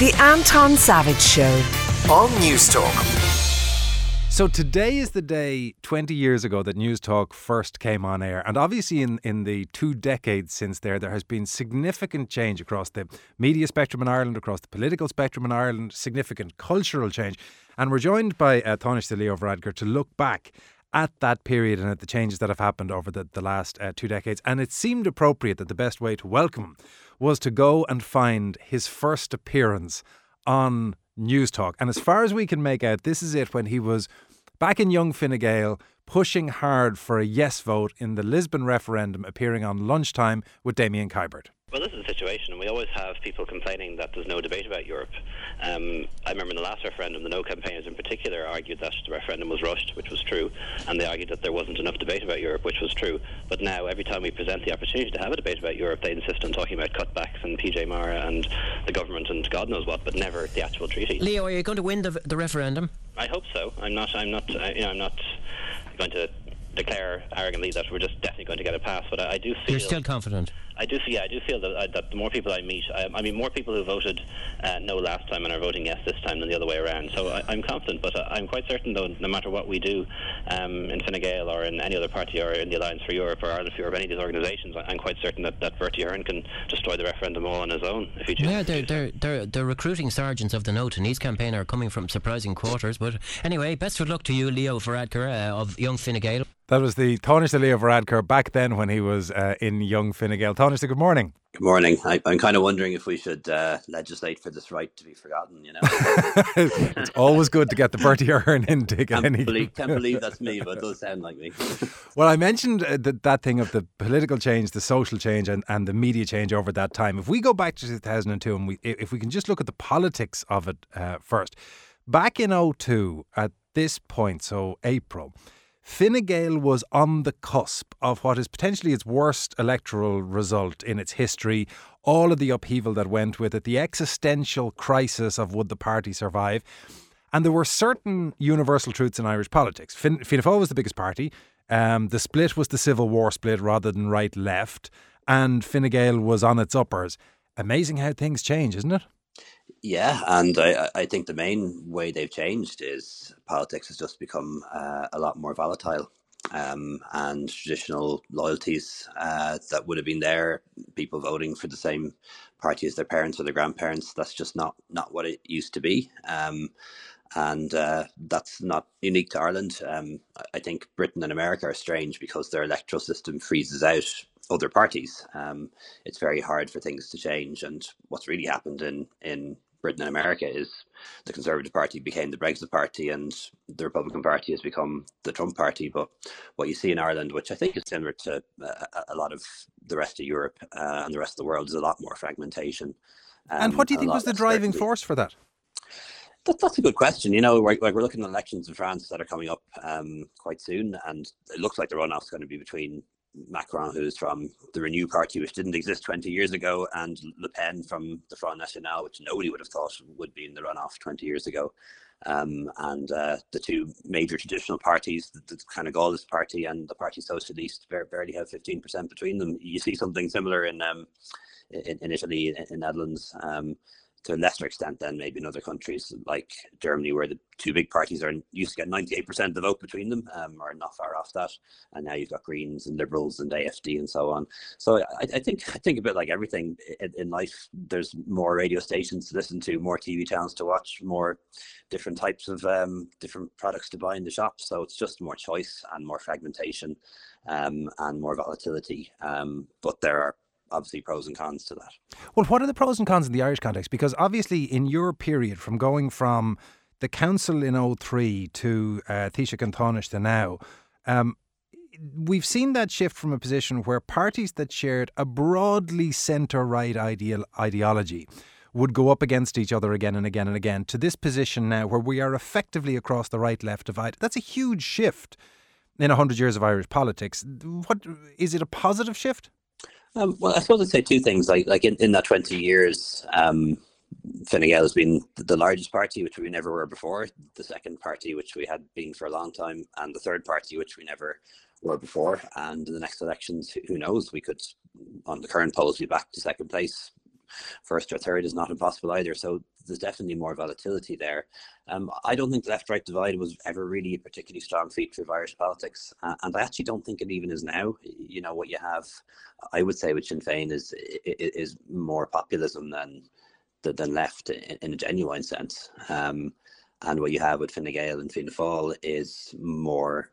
The Anton Savage Show on Newstalk. So today is the day 20 years ago that Newstalk first came on air. And obviously, in, in the two decades since there, there has been significant change across the media spectrum in Ireland, across the political spectrum in Ireland, significant cultural change. And we're joined by uh, Taoiseach Leo Varadkar to look back at that period and at the changes that have happened over the, the last uh, two decades. And it seemed appropriate that the best way to welcome him was to go and find his first appearance on Newstalk. And as far as we can make out, this is it when he was back in Young Fine Gael pushing hard for a yes vote in the Lisbon referendum, appearing on lunchtime with Damien Kiberd. This is the situation, and we always have people complaining that there's no debate about Europe. Um, I remember in the last referendum, the No campaigners in particular argued that the referendum was rushed, which was true, and they argued that there wasn't enough debate about Europe, which was true. But now, every time we present the opportunity to have a debate about Europe, they insist on talking about cutbacks and PJ Mara and the government and God knows what, but never the actual treaty. Leo, are you going to win the, the referendum? I hope so. I'm not. I'm not. Uh, you know, I'm not going to declare arrogantly that we're just definitely going to get it passed. But I, I do feel you're still confident. I do, yeah, I do feel that, uh, that the more people I meet, I, I mean, more people who voted uh, no last time and are voting yes this time than the other way around. So I, am confident, but uh, I'm quite certain, though, no matter what we do um, in Fine Gael or in any other party or in the Alliance for Europe or Ireland for Europe, any of these organisations, I'm quite certain that, that Bertie Ahern can destroy the referendum all on his own if he chooses. Yeah, they're, they're, they're, they're recruiting sergeants of the note, and his campaign are coming from surprising quarters. But anyway, best of luck to you, Leo Varadkar uh, of Young Fine Gael. That was the Taoiseach Leo Varadkar back then when he was uh, in Young Fine Gael. Taoiseach, good morning. Good morning. I, am kind of wondering if we should uh, legislate for this right to be forgotten. You know, it's always good to get the Bertie Ahern in. Can't any... believe, can't believe that's me, but it does sound like me. well, I mentioned uh, that, that thing of the political change, the social change, and, and the media change over that time. If we go back to 2002 and we, if we can just look at the politics of it uh, first, back in 02, at this point, so April Fine Gael was on the cusp of what is potentially its worst electoral result in its history, all of the upheaval that went with it, the existential crisis of would the party survive. And there were certain universal truths in Irish politics. Fin- Fianna Fáil was the biggest party. Um, the split was the Civil War split rather than right left. And Fine Gael was on its uppers. Amazing how things change, isn't it? Yeah, and I, I think the main way they've changed is politics has just become uh, a lot more volatile. Um, and traditional loyalties uh, that would have been there, people voting for the same party as their parents or their grandparents, that's just not not what it used to be. Um, and uh, that's not unique to Ireland. Um, I think Britain and America are strange because their electoral system freezes out other parties. Um, it's very hard for things to change. And what's really happened in, in Britain and America is the Conservative Party became the Brexit Party and the Republican Party has become the Trump Party. But what you see in Ireland, which I think is similar to uh, a lot of the rest of Europe uh, and the rest of the world, is a lot more fragmentation. Um, and what do you think was the driving certainty. force for that? That, that's a good question. You know, we're, we're looking at elections in France that are coming up um, quite soon, and it looks like the runoff is going to be between Macron, who's from the Renew Party, which didn't exist 20 years ago, and Le Pen from the Front National, which nobody would have thought would be in the runoff 20 years ago. Um, and uh, the two major traditional parties, the, the kind of Gaullist Party and the Party Socialiste, barely have 15% between them. You see something similar in um, in, in, Italy, in, in Netherlands. Um, to a lesser extent than maybe in other countries like Germany, where the two big parties are used to get 98% of the vote between them, um, are not far off that. And now you've got Greens and Liberals and AFD and so on. So I, I think I think a bit like everything in, in, life, there's more radio stations to listen to, more TV channels to watch, more different types of um, different products to buy in the shop. So it's just more choice and more fragmentation um, and more volatility. Um, but there are obviously pros and cons to that. Well, what are the pros and cons in the Irish context? Because obviously, in your period from going from the council in 03 to uh, Taoiseach and Tánaiste to now, um, we've seen that shift from a position where parties that shared a broadly centre right ideal ideology would go up against each other again and again and again to this position now where we are effectively across the right left divide. That's a huge shift in 100 years of Irish politics. What is it a positive shift? Um, well, I suppose I'd say two things. Like, like in, in that 20 years, um, Fine Gael has been the largest party, which we never were before, the second party, which we had been for a long time, and the third party, which we never were before. And in the next elections, who knows? We could, on the current polls, be back to second place. First or third is not impossible either. So there's definitely more volatility there. Um, I don't think the left-right divide was ever really a particularly strong feature of Irish politics, uh, and I actually don't think it even is now. You know what you have, I would say, with Sinn Féin is is more populism than than left in, in a genuine sense. Um, and what you have with Fine Gael and Fianna Fáil is more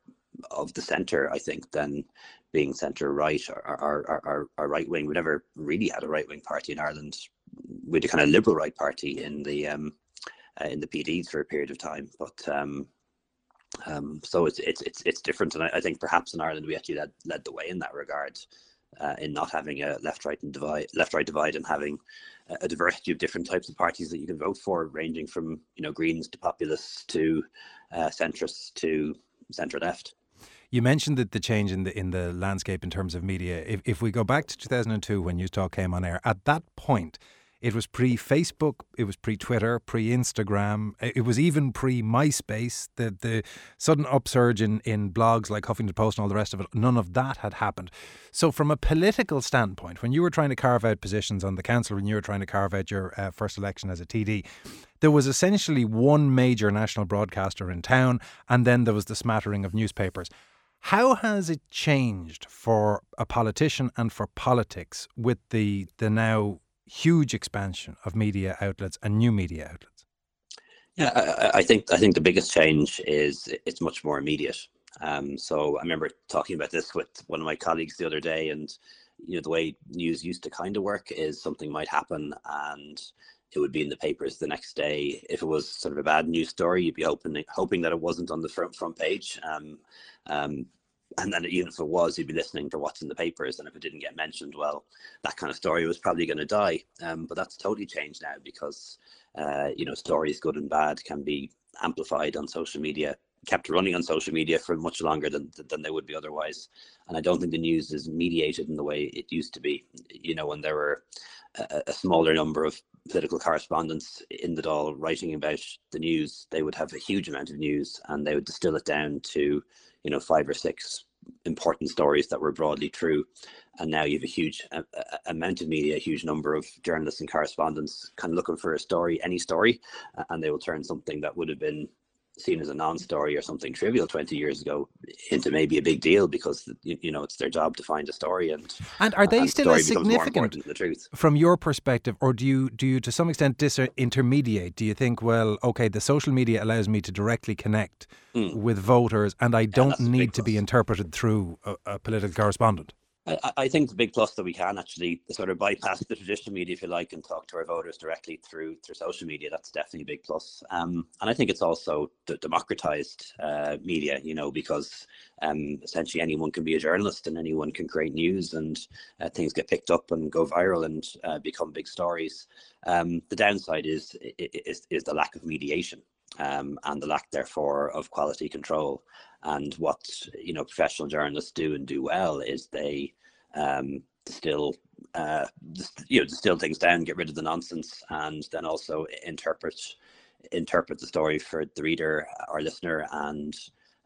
of the centre, I think, than being centre right or, or, or, or right wing. We never really had a right wing party in Ireland. We had a kind of liberal right party in the um, uh, in the PDs for a period of time, but um, um, so it's it's it's it's different. And I, I, think perhaps in Ireland we actually led led the way in that regard, uh, in not having a left right and divide left right divide and having a diversity of different types of parties that you can vote for, ranging from you know Greens to populists to uh, centrists to centre left. You mentioned that the change in the in the landscape in terms of media. If if we go back to 2002 when Newstalk came on air, at that point it was pre Facebook, it was pre Twitter, pre Instagram, it was even pre MySpace. The the sudden upsurge in, in blogs like Huffington Post and all the rest of it, none of that had happened. So, from a political standpoint, when you were trying to carve out positions on the council, when you were trying to carve out your uh, first election as a TD, there was essentially one major national broadcaster in town, and then there was the smattering of newspapers. How has it changed for a politician and for politics with the the now huge expansion of media outlets and new media outlets? Yeah, I, I think I think the biggest change is it's much more immediate. Um, so I remember talking about this with one of my colleagues the other day, and you know the way news used to kind of work is something might happen and it would be in the papers the next day. If it was sort of a bad news story, you'd be hoping hoping that it wasn't on the front front page. Um, um, and then even if it was, you'd be listening to what's in the papers. And if it didn't get mentioned, well, that kind of story was probably going to die. Um, but that's totally changed now because, uh, you know, stories, good and bad, can be amplified on social media, kept running on social media for much longer than than they would be otherwise. And I don't think the news is mediated in the way it used to be. You know, when there were a, a smaller number of political correspondents in the Dáil writing about the news, they would have a huge amount of news and they would distill it down to you know five or six important stories that were broadly true. And now you have a huge uh, amount of media a huge number of journalists and correspondents kind of looking for a story any story and they will turn something that would have been seen as a non-story or something trivial 20 years ago into maybe a big deal because you, know it's their job to find a story and and are they and still as significant the truth. from your perspective or do you do you to some extent disintermediate do you think well okay the social media allows me to directly connect mm. with voters and I don't yeah, need to be interpreted through a, a political correspondent I, think the big plus that we can actually sort of bypass the traditional media, if you like, and talk to our voters directly through through social media. That's definitely a big plus. Um, and I think it's also the democratized uh, media, you know, because um, essentially anyone can be a journalist and anyone can create news and uh, things get picked up and go viral and uh, become big stories. Um, the downside is, is is the lack of mediation um, and the lack, therefore, of quality control. And what you know professional journalists do and do well is they um, distill uh, you know distill things down, get rid of the nonsense, and then also interpret interpret the story for the reader or listener and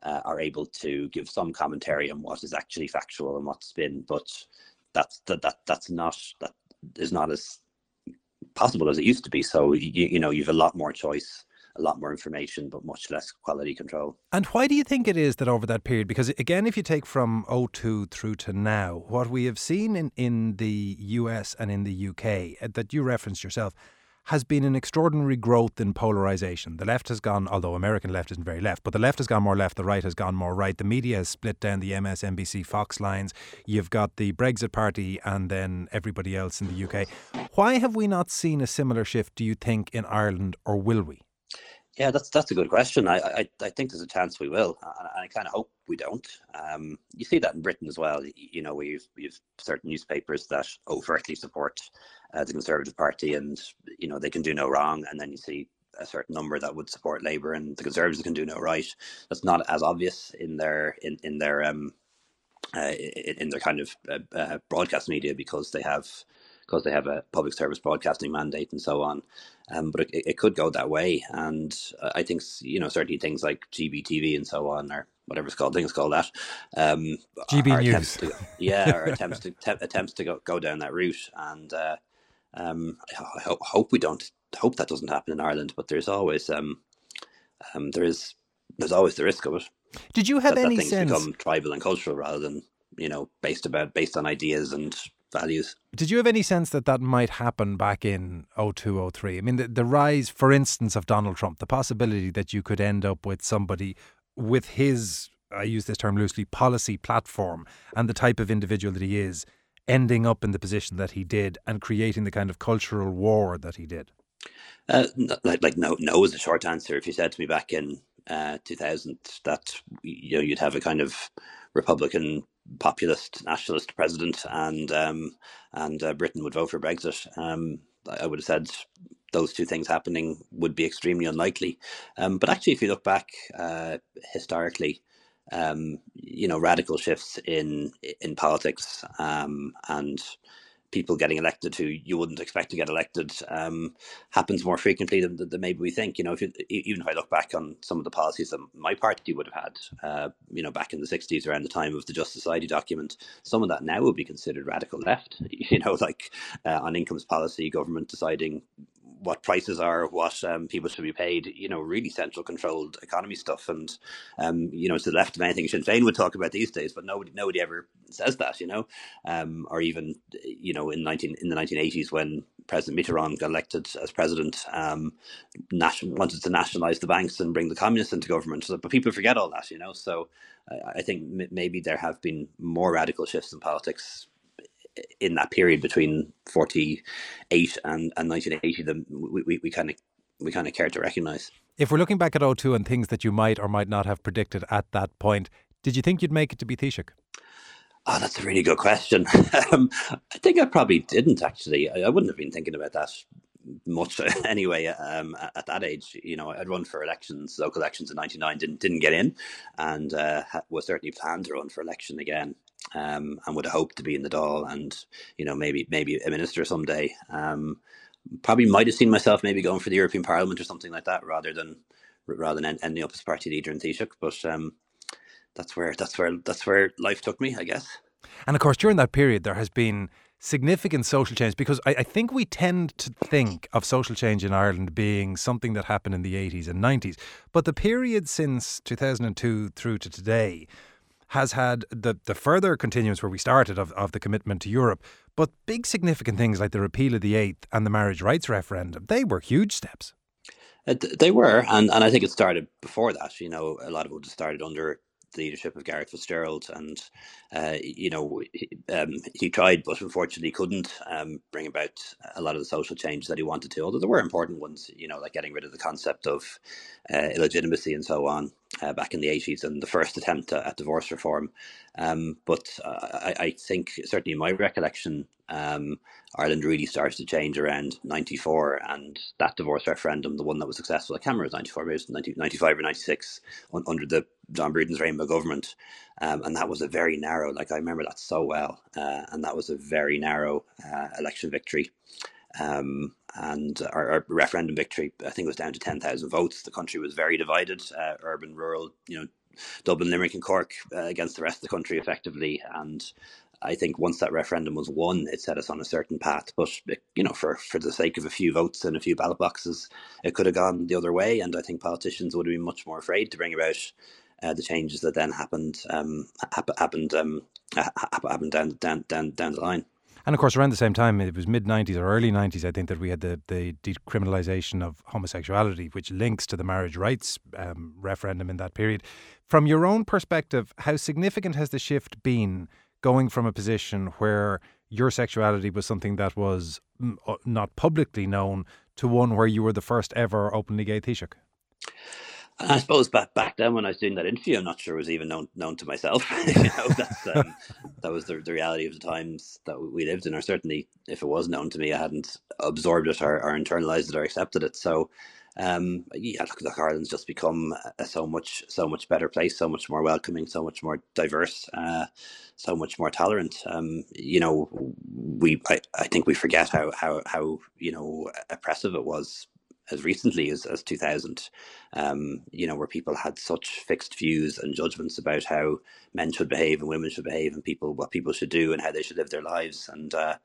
uh, are able to give some commentary on what is actually factual and what's been but that's that, that that's not that is not as possible as it used to be so you, you know you've a lot more choice a lot more information, but much less quality control. And why do you think it is that over that period? Because again, if you take from 02 through to now, what we have seen in, in the US and in the UK uh, that you referenced yourself has been an extraordinary growth in polarization. The left has gone, although American left isn't very left, but the left has gone more left, the right has gone more right. The media has split down the MSNBC Fox lines. You've got the Brexit Party and then everybody else in the UK. Why have we not seen a similar shift, do you think, in Ireland, or will we? Yeah, that's that's a good question. I I, I think there's a chance we will. I, I kind of hope we don't. Um, you see that in Britain as well. You know, we've we've certain newspapers that overtly support uh, the Conservative Party, and you know they can do no wrong, and then you see a certain number that would support Labour, and the Conservatives can do no right. That's not as obvious in their in in their um uh, in their kind of uh, uh, broadcast media because they have because they have a public service broadcasting mandate and so on. Um, but it, it could go that way, and I think you know certainly things like GBTV and so on, or whatever it's called, things called that. Um, GB News, to, yeah, or attempts to te- attempts to go, go down that route, and uh, Um, I ho- hope we don't hope that doesn't happen in Ireland, but there's always um, um, there is there's always the risk of it. Did you have that, any that things sense? become tribal and cultural rather than you know based about based on ideas and values. Did you have any sense that that might happen back in 02, 03? I mean, the, the rise, for instance, of Donald Trump, the possibility that you could end up with somebody with his, I use this term loosely, policy platform and the type of individual that he is, ending up in the position that he did and creating the kind of cultural war that he did? Uh, like, like no, no is a short answer. If you said to me back in uh, 2000 that you know you'd have a kind of Republican populist nationalist president and um, and uh, Britain would vote for Brexit, um, I would have said those two things happening would be extremely unlikely. Um, but actually, if you look back uh, historically, um, you know, radical shifts in in politics um, and people getting elected who you wouldn't expect to get elected um, happens more frequently than, than, maybe we think. You know, if you, even if I look back on some of the policies that my party would have had, uh, you know, back in the 60s around the time of the Just Society document, some of that now would be considered radical left. You know, like uh, on incomes policy, government deciding what prices are, what um, people should be paid, you know, really central controlled economy stuff. And, um, you know, to the left of anything Sinn Féin would talk about these days, but nobody, nobody ever says that, you know, um, or even, you know, in 19, in the 1980s when President Mitterrand got elected as president, um, national, wanted to nationalize the banks and bring the communists into government. So, but people forget all that, you know, so I, I think m- maybe there have been more radical shifts in politics in that period between 48 and, and 1980 that we, we, kind of we kind of care to recognize. If we're looking back at 02 and things that you might or might not have predicted at that point, did you think you'd make it to be Taoiseach? Oh, that's a really good question. um, I think I probably didn't actually. I, I, wouldn't have been thinking about that much anyway. Um, at that age, you know, I'd run for elections, local elections in '99, didn't didn't get in, and uh, was certainly planned to run for election again um, and would have hoped to be in the Dáil and you know maybe maybe a minister someday. Um, probably might have seen myself maybe going for the European Parliament or something like that rather than rather than ending up as party leader in Taoiseach. But um, that's where that's where that's where life took me, I guess. And of course, during that period, there has been significant social change because I, I, think we tend to think of social change in Ireland being something that happened in the 80s and 90s. But the period since 2002 through to today has had the, the further continuance where we started of, of the commitment to Europe, but big significant things like the repeal of the Eighth and the marriage rights referendum, they were huge steps. Uh, they were, and, and I think it started before that. You know, a lot of it started under the leadership of Garret FitzGerald, and uh, you know he, um, he, tried, but unfortunately couldn't um, bring about a lot of the social change that he wanted to. Although there were important ones, you know, like getting rid of the concept of uh, illegitimacy and so on uh, back in the eighties, and the first attempt at divorce reform. Um, but uh, I, I, think certainly in my recollection, um, Ireland really started to change around 94 and that divorce referendum, the one that was successful at Cameron was 94, maybe it was 95 or 96 on, under the John Bruton's Rainbow government. Um, and that was a very narrow, like I remember that so well. Uh, and that was a very narrow uh, election victory. Um, and our, our, referendum victory, I think, it was down to 10,000 votes. The country was very divided, uh, urban, rural, you know, Dublin, Limerick, and Cork uh, against the rest of the country effectively. And I think once that referendum was won, it set us on a certain path. But you know, for for the sake of a few votes and a few ballot boxes, it could have gone the other way. And I think politicians would have been much more afraid to bring about uh, the changes that then happened um, happened um, happened down down down down the line. And of course, around the same time, it was mid 90s or early 90s, I think, that we had the, the decriminalisation of homosexuality, which links to the marriage rights um, referendum in that period. From your own perspective, how significant has the shift been going from a position where your sexuality was something that was mm, not publicly known to one where you were the first ever openly gay Taoiseach? I suppose back back then when I was doing that interview, I'm not sure it was even known known to myself. you know, that's, um, that was the, the reality of the times that we lived in. Or certainly, if it was known to me, I hadn't absorbed it or, or internalized it or accepted it. So, um, yeah, look, look, Ireland's just become a so much so much better place, so much more welcoming, so much more diverse, uh, so much more tolerant. Um, you know, we I, I think we forget how how how you know oppressive it was as recently as, as 2000, um, you know, where people had such fixed views and judgments about how men should behave and women should behave and people what people should do and how they should live their lives, and uh,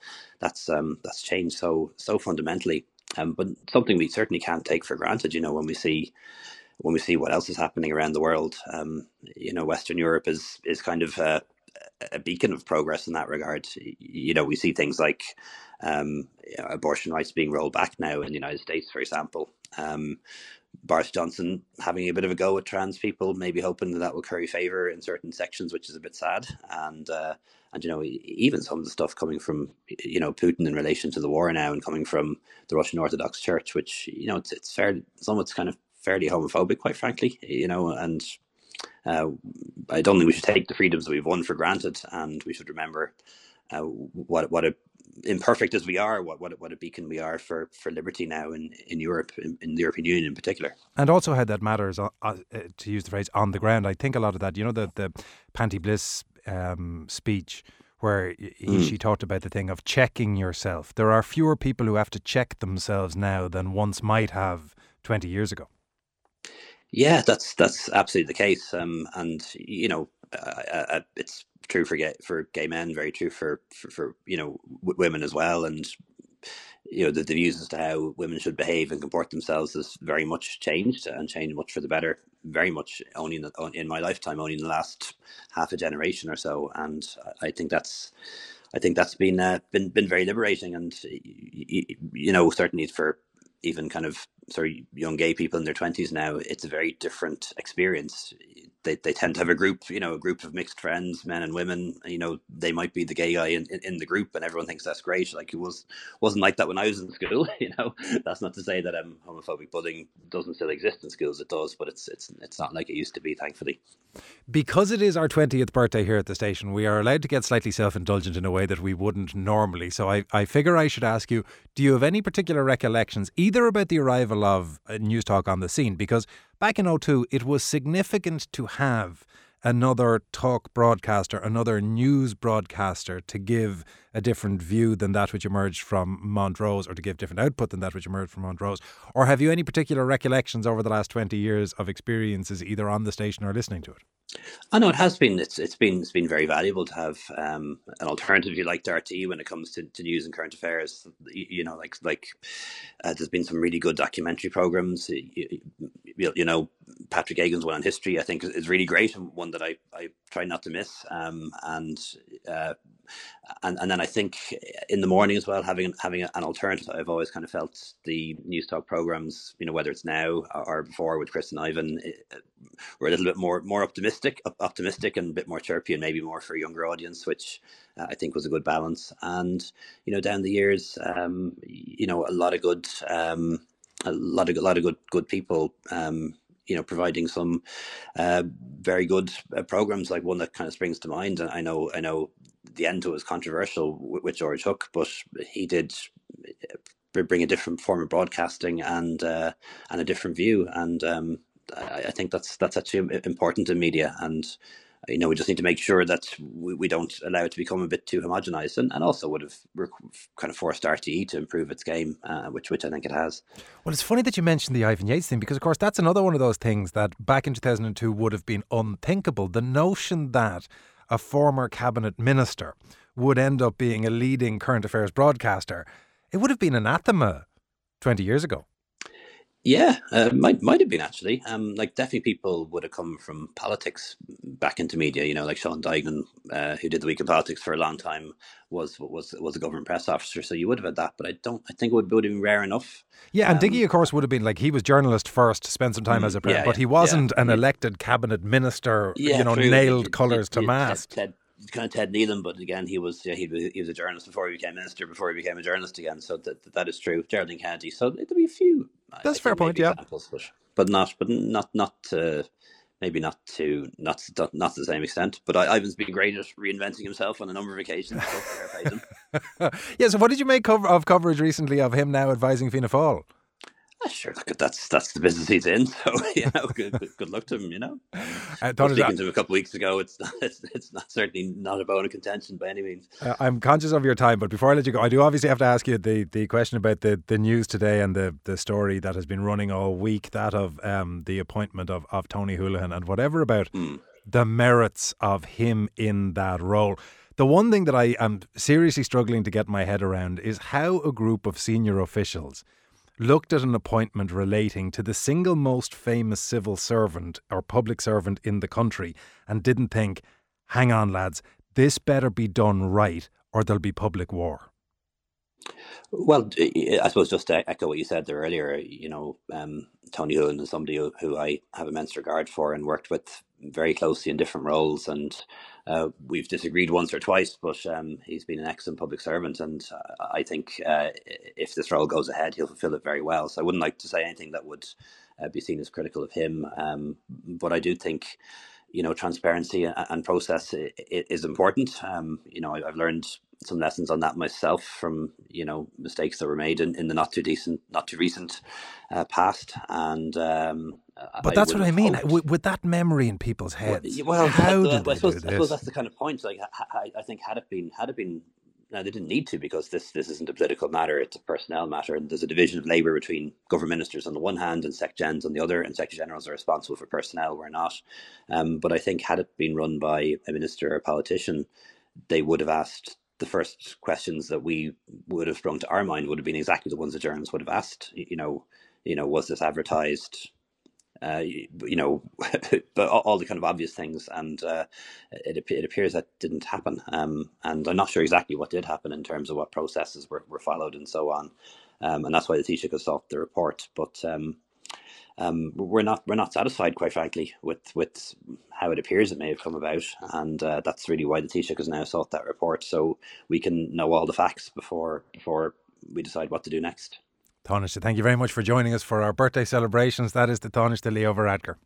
that's um, that's changed so so fundamentally. Um, but something we certainly can't take for granted, you know, when we see when we see what else is happening around the world. Um, you know, Western Europe is is kind of uh, a beacon of progress in that regard. You know, we see things like um, you know, abortion rights being rolled back now in the United States, for example. Um, Boris Johnson having a bit of a go at trans people, maybe hoping that that will curry favor in certain sections, which is a bit sad. And uh, and you know, even some of the stuff coming from you know Putin in relation to the war now, and coming from the Russian Orthodox Church, which you know it's it's fair, some of it's kind of fairly homophobic, quite frankly. You know, and uh, I don't think we should take the freedoms that we've won for granted, and we should remember uh, what what a imperfect as we are, what what what a beacon we are for, for liberty now in, in Europe, in, in the European Union in particular. And also how that matters, uh, uh, to use the phrase, on the ground. I think a lot of that, you know, the the Panti Bliss um, speech where he, mm. she talked about the thing of checking yourself. There are fewer people who have to check themselves now than once might have 20 years ago. Yeah, that's that's absolutely the case. Um, and you know, uh, uh, it's true for gay for gay men, very true for for, for you know w- women as well. And you know, the, the views as to how women should behave and comport themselves has very much changed and changed much for the better. Very much only in, the, in my lifetime, only in the last half a generation or so. And I think that's I think that's been uh, been been very liberating, and you know certainly for even kind of sorry young gay people in their 20s now it's a very different experience they, they tend to have a group you know a group of mixed friends men and women you know they might be the gay guy in, in, in the group and everyone thinks that's great. Like it was wasn't like that when i was in school you know? That's not to say that um, homophobic bullying doesn't still exist in schools it does but it's it's it's not like it used to be thankfully. Because it is our 20th birthday here at the station we are allowed to get slightly self-indulgent in a way that we wouldn't normally. So i, I figure i should ask you do you have any particular recollections either about the arrival of Newstalk on the scene? Because back in 02 it was significant to have another talk broadcaster, another news broadcaster to give a different view than that which emerged from Montrose or to give different output than that which emerged from Montrose? Or have you any particular recollections over the last 20 years of experiences either on the station or listening to it? I know it has been. It's it's been it's been very valuable to have um, an alternative, you like, to when it comes to, to news and current affairs. You, you know, like like uh, there's been some really good documentary programs. You, you, you, know, Patrick Geoghegan's one on history, I think, is really great and one that I, I try not to miss. Um, and uh, and and then I think in the morning as well, having having an alternative, I've always kind of felt the Newstalk programs, you know, whether it's now or before with Chris and Ivan, eh, were a little bit more more optimistic, optimistic, and a bit more chirpy, and maybe more for a younger audience, which uh, I think was a good balance. And you know, down the years, um, you know, a lot of good. Um, a lot of a lot of good good people um, you know providing some uh, very good uh, programs like one that kind of springs to mind and i know i know the end to was controversial with, with george hook but he did uh, bring a different form of broadcasting and uh, and a different view and um, I, I, think that's that's actually important in media and you know, we just need to make sure that we, we don't allow it to become a bit too homogenized, and, and also would have kind of forced RTE to improve its game, uh, which which I think it has. Well, it's funny that you mentioned the Ivan Yates thing because, of course, that's another one of those things that back in 2002 would have been unthinkable. The notion that a former cabinet minister would end up being a leading current affairs broadcaster, it would have been anathema 20 years ago. Yeah, uh, might might have been actually. Um, like definitely people would have come from politics back into media. You know, like Sean Duignan, uh, who did the Week in Politics for a long time, was was was a government press officer. So you would have had that, but I don't. I think it would, would have been rare enough. Yeah, and um, Diggy, of course, would have been like he was journalist first, spent some time mm, as a press, yeah, but he wasn't yeah, an elected cabinet minister. Yeah, you know, true. nailed colours to mast. Ted, kind of Ted Nealon, but again, he was yeah, he, he was a journalist before he became minister, before he became a journalist again. So that that is true. Geraldine Kennedy. So there'll be a few. That's I fair point. Yeah, examples, but, but not, but not not. Uh, maybe not to not not to the same extent. But I, Ivan's been great at reinventing himself on a number of occasions. So yeah. So what did you make cover of coverage recently of him now advising Fianna Fáil? Sure, look, that's that's the business he's in. So you know, good, good, luck to him. You know, uh, speaking to him a couple of weeks ago, it's not, it's, it's not certainly not a bone of contention by any means. Uh, I'm conscious of your time, but before I let you go, I do obviously have to ask you the, the question about the, the news today and the, the story that has been running all week, that of um, the appointment of, of Tony Holohan and whatever about mm. the merits of him in that role. The one thing that I am seriously struggling to get my head around is how a group of senior officials looked at an appointment relating to the single most famous civil servant or public servant in the country and didn't think, hang on, lads, this better be done right or there'll be public war. Well, I suppose just to echo what you said there earlier, you know, um, Tony Holohan is somebody who, who I have immense regard for and worked with very closely in different roles. And uh, we've disagreed once or twice, but um, he's been an excellent public servant. And uh, I think uh, if this role goes ahead, he'll fulfill it very well. So I wouldn't like to say anything that would uh, be seen as critical of him. Um, but I do think. You know, transparency and process is important. Um, you know, I've learned some lessons on that myself from you know mistakes that were made in, in the not too decent, not too recent uh, past. And um, but that's what I mean. With, with, that memory in people's heads, well, how did I, suppose, I suppose that's the kind of point. Like, I, I think had it been had it been now they didn't need to because this this isn't a political matter; it's a personnel matter. And there's a division of labour between government ministers on the one hand and sec gens on the other, and secretary generals are responsible for personnel. We're not. Um, but I think had it been run by a minister or a politician, they would have asked the first questions that we would have sprung to our mind would have been exactly the ones the journalists would have asked. You know, you know, was this advertised? Uh, you know, but all the kind of obvious things, and uh, it, it appears that didn't happen. Um, and I'm not sure exactly what did happen in terms of what processes were, were followed and so on. Um, and that's why the Taoiseach has sought the report. But um, um, we're not we're not satisfied, quite frankly, with with how it appears it may have come about, and uh, that's really why the Taoiseach has now sought that report, so we can know all the facts before before we decide what to do next. Taoiseach, thank you very much for joining us for our birthday celebrations. That is the Taoiseach Leo Varadkar.